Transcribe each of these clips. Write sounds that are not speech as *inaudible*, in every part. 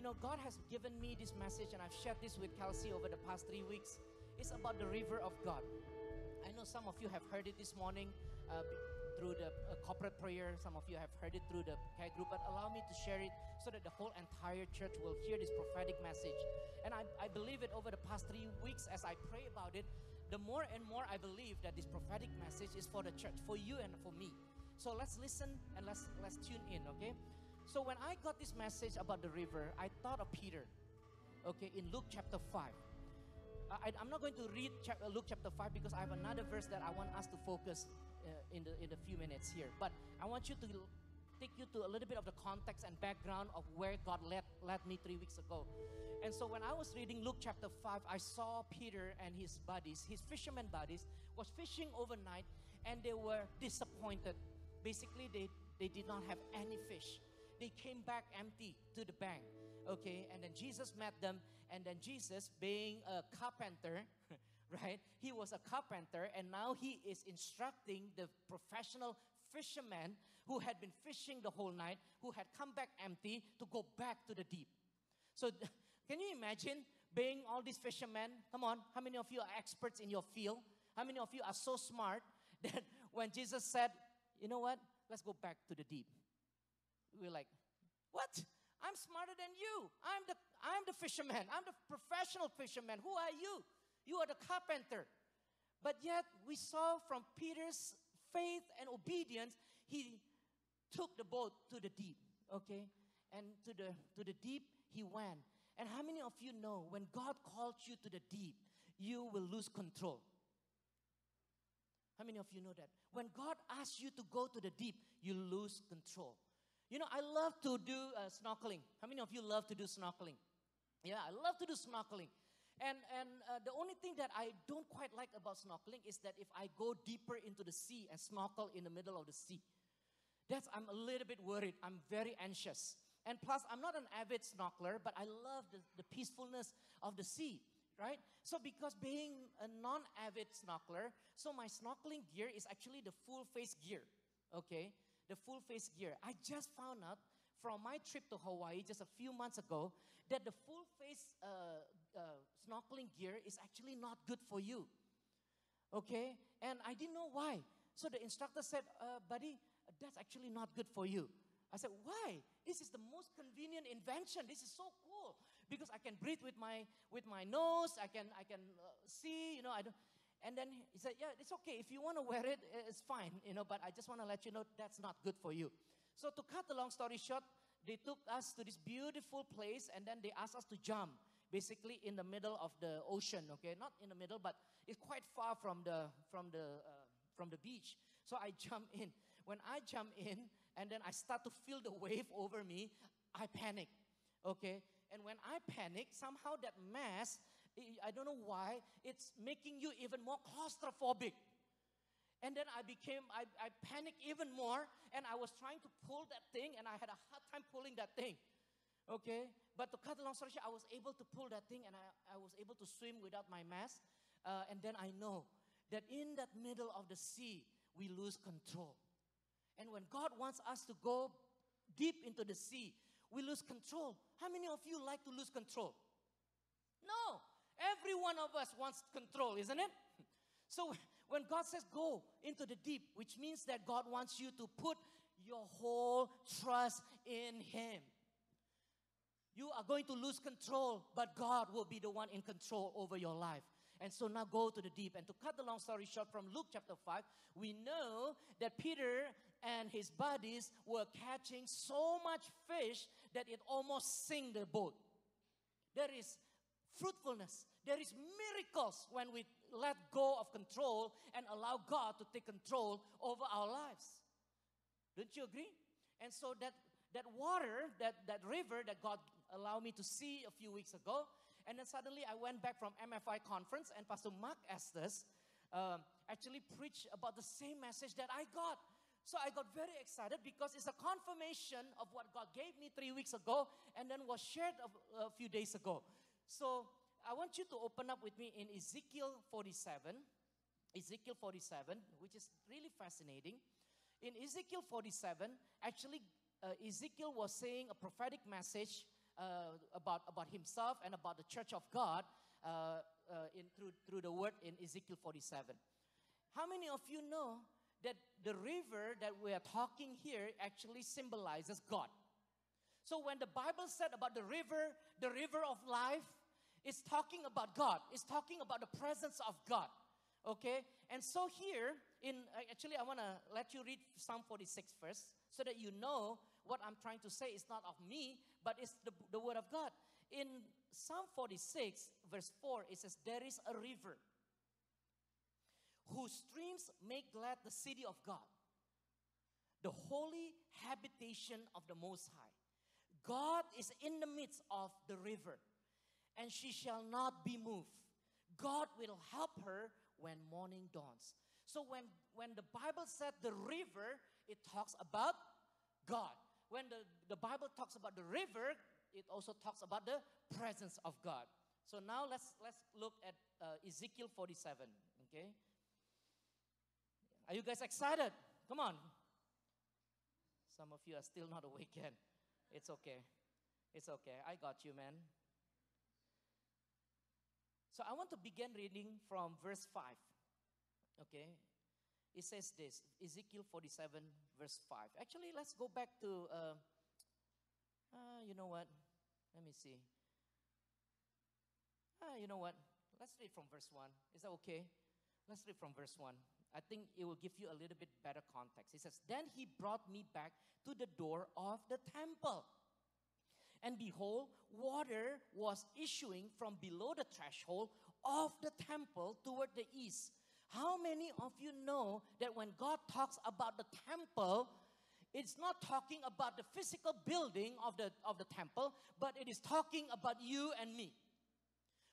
You know, God has given me this message, and I've shared this with Kelsey over the past three weeks. It's about the river of God. I know some of you have heard it this morning uh, through the uh, corporate prayer. Some of you have heard it through the care group, but allow me to share it so that the whole entire church will hear this prophetic message. And I, I believe it over the past three weeks as I pray about it. The more and more I believe that this prophetic message is for the church, for you and for me. So let's listen and let's let's tune in, okay? So when I got this message about the river, I thought of Peter, okay, in Luke chapter 5. I, am not going to read chapter, Luke chapter 5 because I have another verse that I want us to focus uh, in, the, in a few minutes here. But I want you to take you to a little bit of the context and background of where God led, led me three weeks ago. And so when I was reading Luke chapter 5, I saw Peter and his buddies, his fishermen buddies, was fishing overnight and they were disappointed. Basically, they, they did not have any fish. They came back empty to the bank okay? And then jesus met them and then jesus being a carpenter *laughs* right? He was a carpenter and now he is instructing the professional fishermen who had been fishing the whole night who had come back empty to go back to the deep. So *laughs* can you imagine being all these fishermen? Come on how many of you are experts in your field? How many of you are so smart *laughs* that when jesus said you know what? Let's go back to the deep we're like what I'm smarter than you. I'm the, I'm the fisherman. I'm the professional fisherman. Who are you? You are the carpenter. But yet, we saw from Peter's faith and obedience, he took the boat to the deep, okay? And to the, to the deep, he went. And how many of you know when God calls you to the deep, you will lose control? How many of you know that? When God asks you to go to the deep, you lose control. You know, I love to do uh, snorkeling. How many of you love to do snorkeling? Yeah, I love to do snorkeling. And, and uh, the only thing that I don't quite like about snorkeling is that if I go deeper into the sea and snorkel in the middle of the sea, that's, I'm a little bit worried. I'm very anxious. And plus, I'm not an avid snorkeler, but I love the, the peacefulness of the sea right? So because being a non-avid snorkeler, so my snorkeling gear is actually the full face gear, okay? The full face gear. I just found out from my trip to Hawaii just a few months ago that the full face uh, uh, snorkeling gear is actually not good for you. Okay? And I didn't know why. So the instructor said, uh, buddy, that's actually not good for you. I said, why? This is the most convenient invention. This is so cool because I can breathe with my with my nose. I can I can uh, see. You know, I don't. And then he said, Yeah, it's okay. If you want to wear it, it's fine, you know, but I just want to let you know that's not good for you. So, to cut the long story short, they took us to this beautiful place and then they asked us to jump basically in the middle of the ocean okay not in the middle but it's quite far from the from the uh, from the beach so i *laughs* jump in when i jump in and then i start to feel the wave over me i panic okay and when i panic somehow that mass I don't know why, it's making you even more claustrophobic. And then I became, I, I panicked even more, and I was trying to pull that thing, and I had a hard time pulling that thing. Okay? But to cut the long story short, I was able to pull that thing, and I, I was able to swim without my mask. Uh, and then I know that in that middle of the sea, we lose control. And when God wants us to go deep into the sea, we lose control. How many of you like to lose control? No. Every one of us wants control, isn't it? So when God says go into the deep, which means that God wants you to put your whole trust in Him. You are going to lose control, but God will be the one in control over your life. And so now go to the deep. And to cut the long story short from Luke chapter 5, we know that Peter and his buddies were catching so much fish that it almost sank the boat. There is fruitfulness. There is miracles when we let go of control and allow God to take control over our lives. Don't you agree? And so that that water, that, that river that God allowed me to see a few weeks ago, and then suddenly I went back from MFI conference and Pastor Mark Estes um, actually preached about the same message that I got. So I got very excited because it's a confirmation of what God gave me three weeks ago and then was shared a, a few days ago. So I want you to open up with me in Ezekiel 47. Ezekiel 47, which is really fascinating. In Ezekiel 47, actually, uh, Ezekiel was saying a prophetic message uh, about, about himself and about the church of God uh, uh, in, through, through the word in Ezekiel 47. How many of you know that the river that we are talking here actually symbolizes God? So when the Bible said about the river, the river of life, it's talking about God. It's talking about the presence of God. Okay? And so here, in actually, I want to let you read Psalm 46 first so that you know what I'm trying to say is not of me, but it's the, the word of God. In Psalm 46, verse 4, it says, There is a river whose streams make glad the city of God, the holy habitation of the Most High. God is in the midst of the river, and she shall not be moved. God will help her when morning dawns. So when, when the Bible said the river, it talks about God. When the, the Bible talks about the river, it also talks about the presence of God. So now let's let's look at uh, Ezekiel 47. Okay. Are you guys excited? Come on. Some of you are still not awake yet. It's okay. It's okay. I got you, man. So I want to begin reading from verse 5. Okay? It says this Ezekiel 47, verse 5. Actually, let's go back to, uh, uh, you know what? Let me see. Uh, you know what? Let's read from verse 1. Is that okay? Let's read from verse 1. I think it will give you a little bit better context. He says, Then he brought me back to the door of the temple. And behold, water was issuing from below the threshold of the temple toward the east. How many of you know that when God talks about the temple, it's not talking about the physical building of the, of the temple, but it is talking about you and me.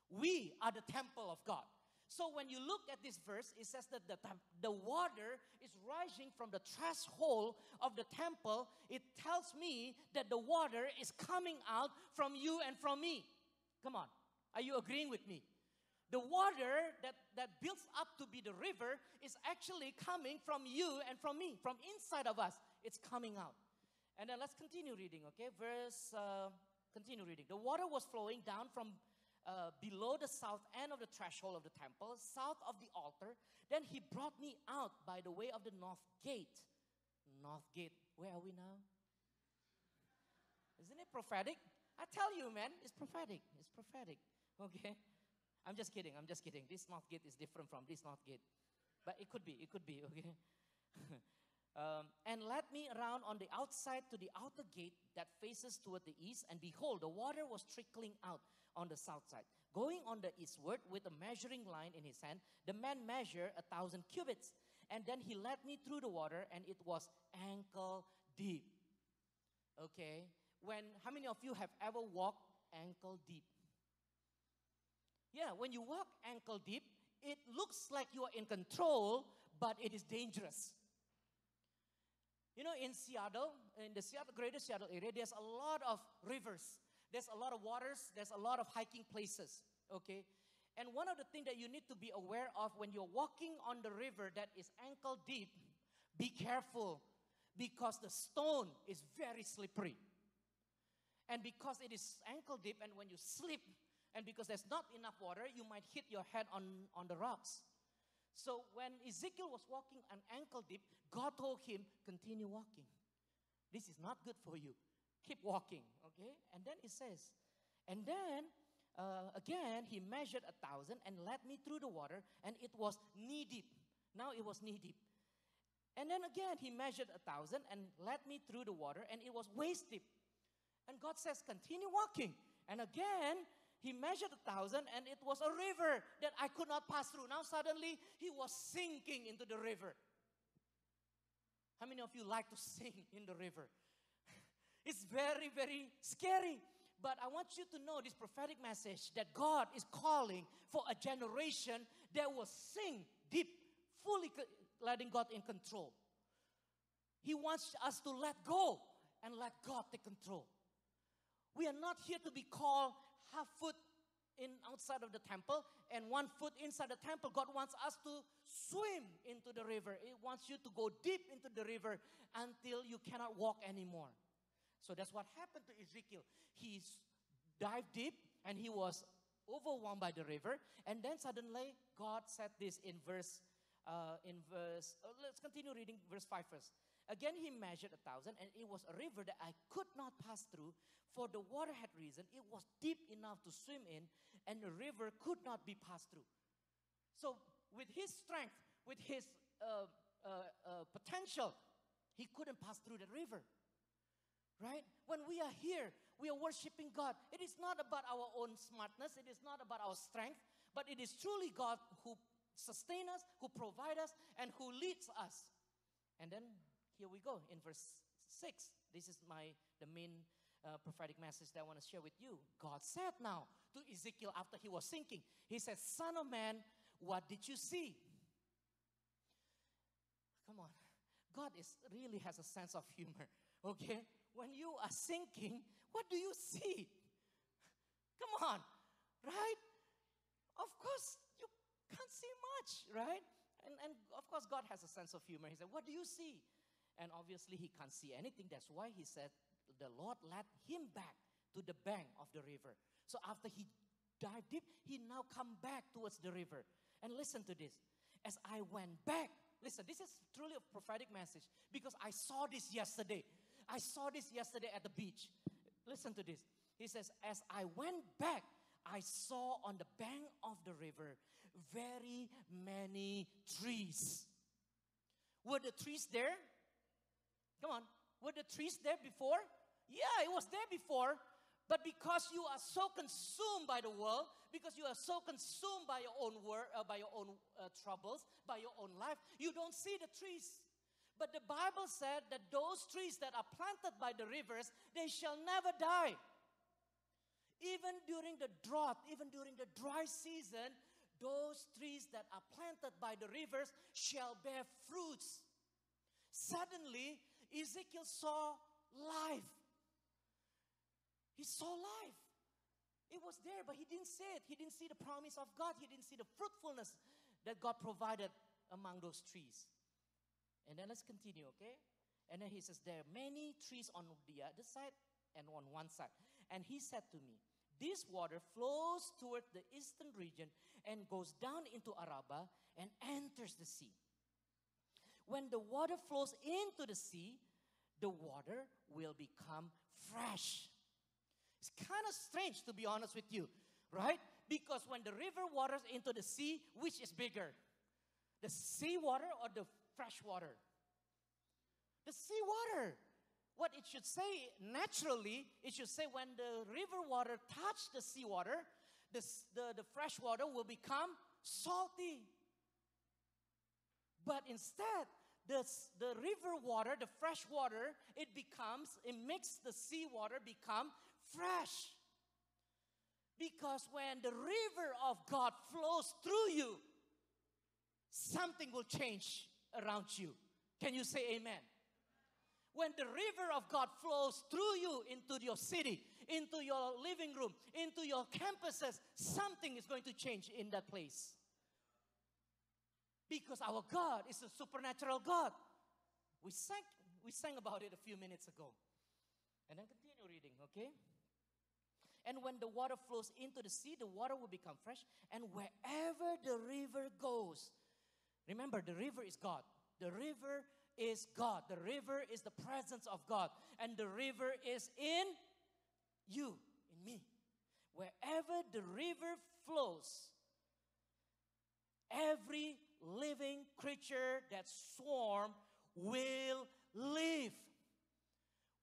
We are the temple of God. So when you look at this verse, it says that the, the water is rising from the threshold of the temple. It tells me that the water is coming out from you and from me. Come on. Are you agreeing with me? The water that, that builds up to be the river is actually coming from you and from me, from inside of us. It's coming out. And then let's continue reading, okay? Verse, uh, continue reading. The water was flowing down from uh, below the south end of the threshold of the temple, south of the altar. Then he brought me out by the way of the north gate. North gate. Where are we now? Isn't it prophetic? I tell you, man, it's prophetic. It's prophetic. Okay? I'm just kidding. I'm just kidding. This north gate is different from this north gate. But it could be. It could be. Okay? *laughs* um, and led me around on the outside to the outer gate that faces toward the east. And behold, the water was trickling out on the south side. Going on the eastward with a measuring line in his hand, the man measured a thousand cubits. And then he led me through the water, and it was ankle deep. Okay? When, how many of you have ever walked ankle deep? Yeah, when you walk ankle deep, it looks like you are in control, but it is dangerous. You know, in Seattle, in the Seattle, greater Seattle area, there's a lot of rivers. There's a lot of waters. There's a lot of hiking places. Okay? And one of the things that you need to be aware of when you're walking on the river that is ankle deep, be careful because the stone is very slippery. And because it is ankle deep, and when you slip, and because there's not enough water, you might hit your head on, on the rocks. So when Ezekiel was walking an ankle deep, God told him, continue walking. This is not good for you. Keep walking, okay? And then it says, and then uh, again, he measured a thousand and led me through the water, and it was knee deep. Now it was knee deep. And then again, he measured a thousand and led me through the water, and it was waist deep. And God says, continue walking. And again, he measured a thousand and it was a river that I could not pass through. Now suddenly he was sinking into the river. How many of you like to *laughs* sing in the river? It's very, very scary. But I want you to know this prophetic message that God is calling for a generation that will sing deep, fully letting God in control. He wants us to let go and let God take control. We are not here to be called half foot in outside of the temple and one foot inside the temple. God wants us to swim into the river. It wants you to go deep into the river until you cannot walk anymore. So that's what happened to Ezekiel. He dived deep and he was overwhelmed by the river. And then suddenly, God said this in verse, uh, in verse, uh, let's continue reading verse 5 first. Again, he measured a thousand, and it was a river that I could not pass through, for the water had risen. It was deep enough to swim in, and the river could not be passed through. So, with his strength, with his uh, uh, uh, potential, he couldn't pass through the river. Right? When we are here, we are worshiping God. It is not about our own smartness, it is not about our strength, but it is truly God who sustains us, who provides us, and who leads us. And then here we go in verse 6. This is my the main uh, prophetic message that I want to share with you. God said now to Ezekiel after he was sinking, He said, Son of man, what did you see? Come on. God is really has a sense of humor. *laughs* Okay? When you are sinking, what do you see? Come on, right? Of course, you can't see much, right? And, and of course, God has a sense of humor. He said, What do you see? And obviously, he can't see anything. That's why he said, The Lord led him back to the bank of the river. So after he dived deep, he now come back towards the river. And listen to this. As I went back, listen, this is truly a prophetic message because I saw this yesterday. I saw this yesterday at the beach. Listen to this. He says, As I went back, I saw on the bank of the river very many trees. Were the trees there? Come on. Were the trees there before? Yeah, it was there before. But because you are so consumed by the world, because you are so consumed by your own work, uh, by your own uh, troubles, by your own life, you don't see the trees. But the Bible said that those trees that are planted by the rivers, they shall never die. Even during the drought, even during the dry season, those trees that are planted by the rivers shall bear fruits. Suddenly, Ezekiel saw life. He saw life. It was there, but he didn't see it. He didn't see the promise of God. He didn't see the fruitfulness that God provided among those trees. And then let's continue, okay? And then he says, There are many trees on the other side and on one side. And he said to me, This water flows toward the eastern region and goes down into Arabah and enters the sea. When the water flows into the sea, the water will become fresh. It's kind of strange, to be honest with you, right? Because when the river waters into the sea, which is bigger? The sea water or the fresh water. The seawater. What it should say naturally, it should say when the river water touch the seawater, the, the, the fresh water will become salty. But instead, the, the river water, the fresh water, it becomes, it makes the seawater become fresh. Because when the river of God flows through you, something will change around you. Can you say amen? When the river of God flows through you into your city, into your living room, into your campuses, something is going to change in that place. Because our God is a supernatural God. We sang, we sang about it a few minutes ago. And then continue reading, okay? And when the water flows into the sea, the water will become fresh. And wherever the river goes, remember, the river is God. The river is God. The river is the presence of God. And the river is in you, in me. Wherever the river flows, every living creature that swarm will live.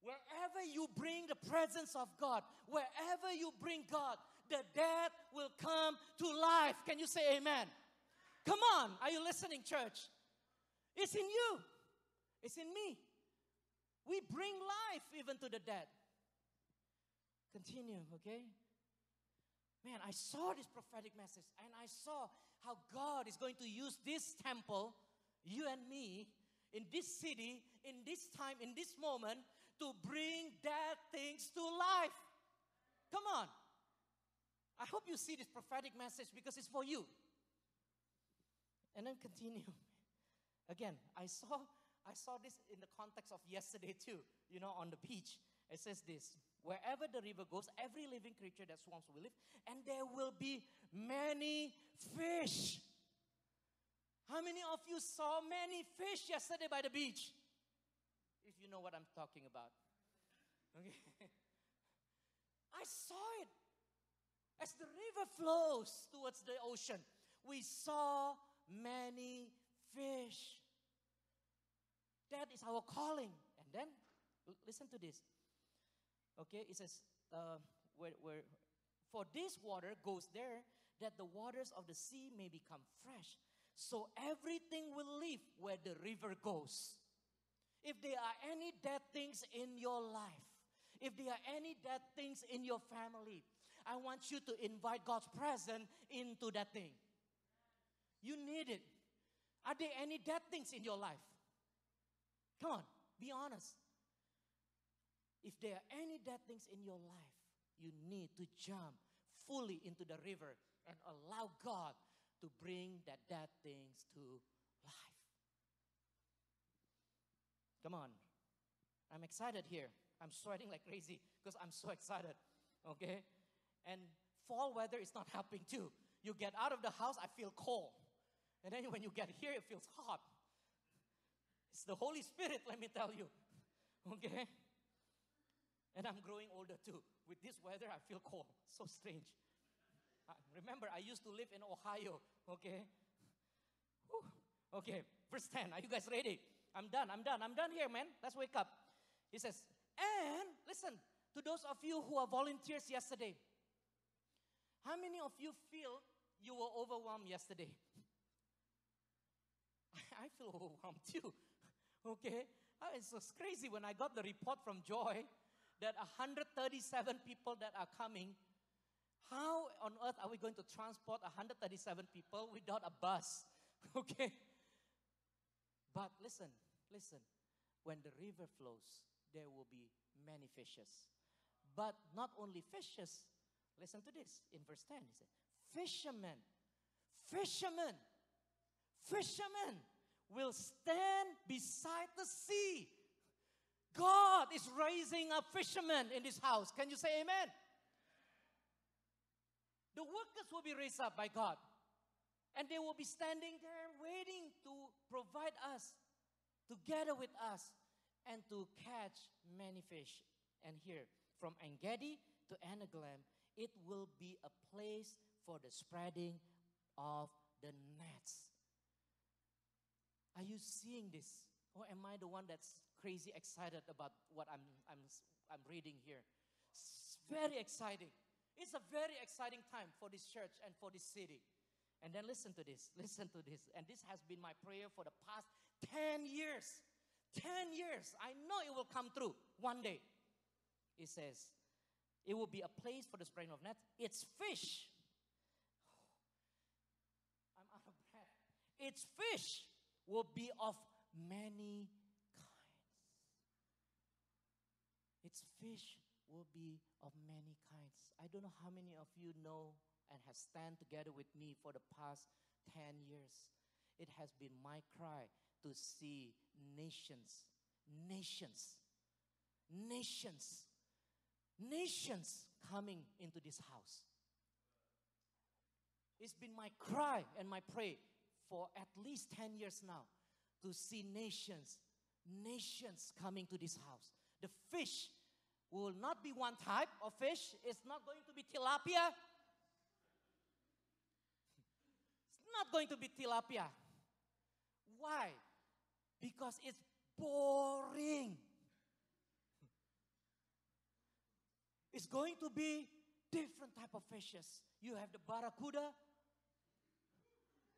Wherever you bring the presence of God, wherever you bring God, the dead will come to life. Can you say amen? Come on, are you listening, church? It's in you, it's in me. We bring life even to the dead. Continue, okay? Man, I saw this prophetic message and I saw how God is going to use this temple, you and me, in this city, in this time, in this moment, to bring dead things to life. Come on. I hope you see this prophetic message because it's for you. And then continue. *laughs* Again, I saw I saw this in the context of yesterday too, you know, on the beach. It says this. Wherever the river goes, every living creature that swarms will live, and there will be many fish. How many of you saw many fish yesterday by the beach? If you know what I'm talking about. *laughs* Okay. *laughs* I saw it. As the river flows towards the ocean, we saw many fish. That is our calling. And then, listen to this. Okay, it says, uh, where, where, for this water goes there, that the waters of the sea may become fresh. So everything will live where the river goes. If there are any dead things in your life, if there are any dead things in your family, I want you to invite God's presence into that thing. You need it. Are there any dead things in your life? Come on, be honest. If there are any dead things in your life, you need to jump fully into the river and allow God to bring that dead things to life. Come on. I'm excited here. I'm sweating like crazy because I'm so excited. Okay? And fall weather is not *laughs* helping too. You get out of the house, I feel cold. And then when you get here, it feels hot. It's the Holy Spirit, *laughs* let me tell you. Okay? And I'm growing older too. With this weather, I feel cold. So strange. Uh, remember, I used to live in Ohio. Okay? Whew. Okay, verse 10. Are you guys ready? I'm done. I'm done. I'm done here, man. Let's wake up. He says, and listen to those of you who are volunteers yesterday. How many of you feel you were overwhelmed yesterday? *laughs* I feel overwhelmed too. *laughs* Okay? Oh, it's so crazy when I got the report from Joy that 137 people that are coming. How on earth are we going to transport 137 people without a bus? *laughs* Okay? But listen, listen. When the river flows, there will be many fishes. But not only fishes, listen to this in verse 10. He said, Fishermen, fishermen, fishermen will stand beside the sea. God is raising up fishermen in this house. Can you say amen? The workers will be raised up by God. And they will be standing there waiting to provide us, together with us, and to catch many fish. And here, from Engedi to Eneglaim, it will be a place for the spreading of the nets. Are you seeing this? Or am I the one that's crazy excited about what I'm, I'm, I'm reading here? It's very exciting. It's a very exciting time for this church and for this city. And then listen to this, *laughs* listen to this. And this has been my prayer for the past 10 years. 10 years. I know it will come through one day. It says, it will be a place for the spreading of nets. It's fish. *sighs* I'm out of breath. It's fish will be of many kinds. Its fish will be of many kinds. I don't know how many of you know and have stand together with me for the past 10 years. It has been my cry to see nations, nations, nations, nations coming into this house. It's been my cry and my prayer for at least 10 years now to see nations, nations coming to this house. The fish will not be one type of fish, it's not going to be tilapia. It's not going to be tilapia. Why? Because it's boring. It's going to be different type of fishes. You have the barracuda.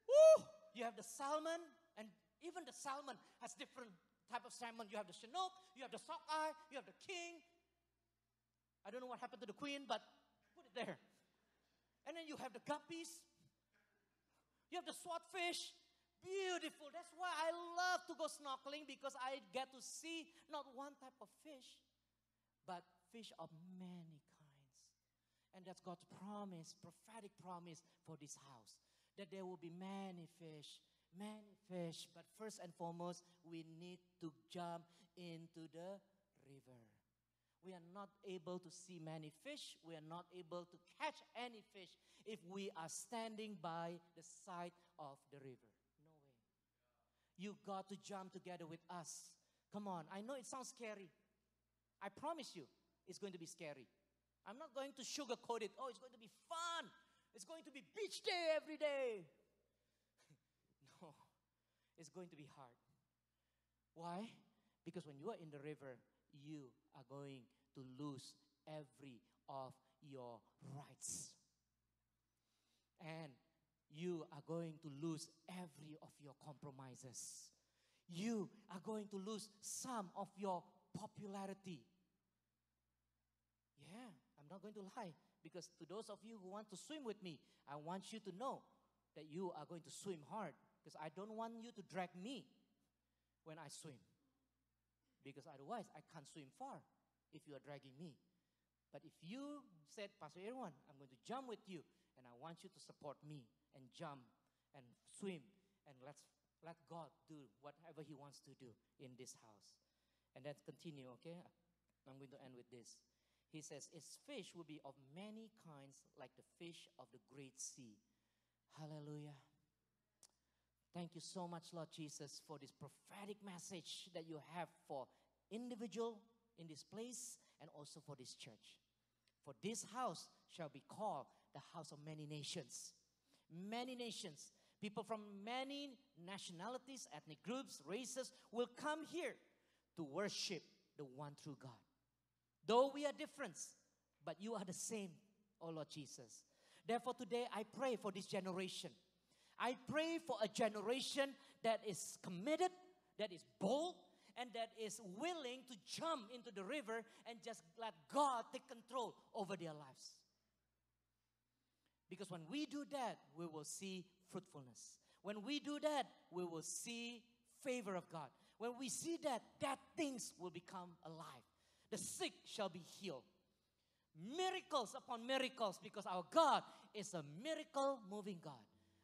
Woo! You have the salmon, and even the salmon has different type of salmon. You have the chinook, you have the sockeye, you have the king. I don't know what happened to the queen, but put it there. And then you have the guppies. You have the swordfish. Beautiful. That's why I love to go snorkeling because I get to see not one type of fish, but fish of many kinds. And that's God's promise, prophetic promise for this house that there will be many fish, many fish. But first and foremost, we need to jump into the river. We are not able to see many fish. We are not able to catch any fish if we are standing by the side of the river. No way. You got to jump together with us. Come on. I know it sounds scary. I promise you, it's going to be scary. I'm not going to sugarcoat it. Oh, it's going to be fun. It's going to be beach day every day. *laughs* no, it's going to be hard. Why? Because when you are in the river, you are going to lose every of your rights. And you are going to lose every of your compromises. You are going to lose some of your popularity. Yeah, I'm not going to lie. Because to those of you who want to swim with me, I want you to know that you are going to swim hard. Because I don't want you to drag me when I swim. Because otherwise, I can't swim far if you are dragging me. But if you said, Pastor Irwan, I'm going to jump with you, and I want you to support me and jump and swim, and let's let God do whatever He wants to do in this house. And let's continue, okay? I'm going to end with this. He says, Its fish will be of many kinds, like the fish of the great sea. Hallelujah. Thank you so much, Lord Jesus, for this prophetic message that you have for individual in this place and also for this church. For this house shall be called the house of many nations. Many nations, people from many nationalities, ethnic groups, races will come here to worship the one true God. Though we are different, but you are the same, oh Lord Jesus. Therefore, today I pray for this generation. I pray for a generation that is committed, that is bold, and that is willing to jump into the river and just let God take control over their lives. Because when we do that, we will see fruitfulness. When we do that, we will see favor of God. When we see that, that things will become alive. The sick shall be healed. Miracles upon miracles because our God is a miracle moving God.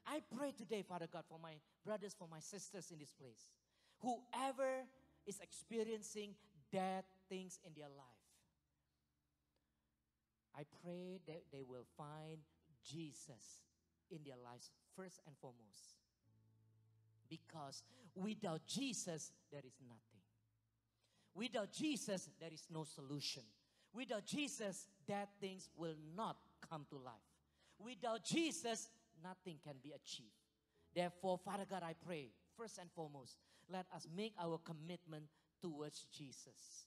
I pray today, Father God, for my brothers, for my sisters in this place. Whoever is experiencing dead things in their life, I pray that they will find Jesus in their lives first and foremost. Because without Jesus, there is nothing. Without Jesus, there is no solution. Without Jesus, dead things will not come to life. Without Jesus, nothing can be achieved. Therefore, Father God, I pray, first and foremost, let us make our commitment towards Jesus.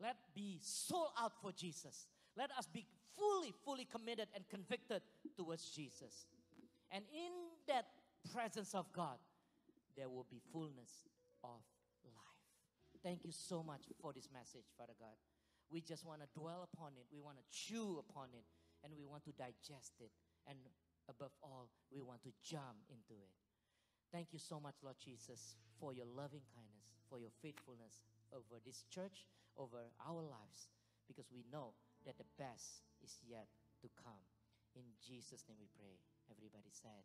Let be sold out for Jesus. Let us be fully, fully committed and convicted towards Jesus. And in that presence of God, there will be fullness of. Thank you so much for this message, Father God. We just want to dwell upon it, we want to chew upon it, and we want to digest it. And above all, we want to jump into it. Thank you so much, Lord Jesus, for your loving kindness, for your faithfulness over this church, over our lives, because we know that the best is yet to come. In Jesus' name we pray. Everybody said,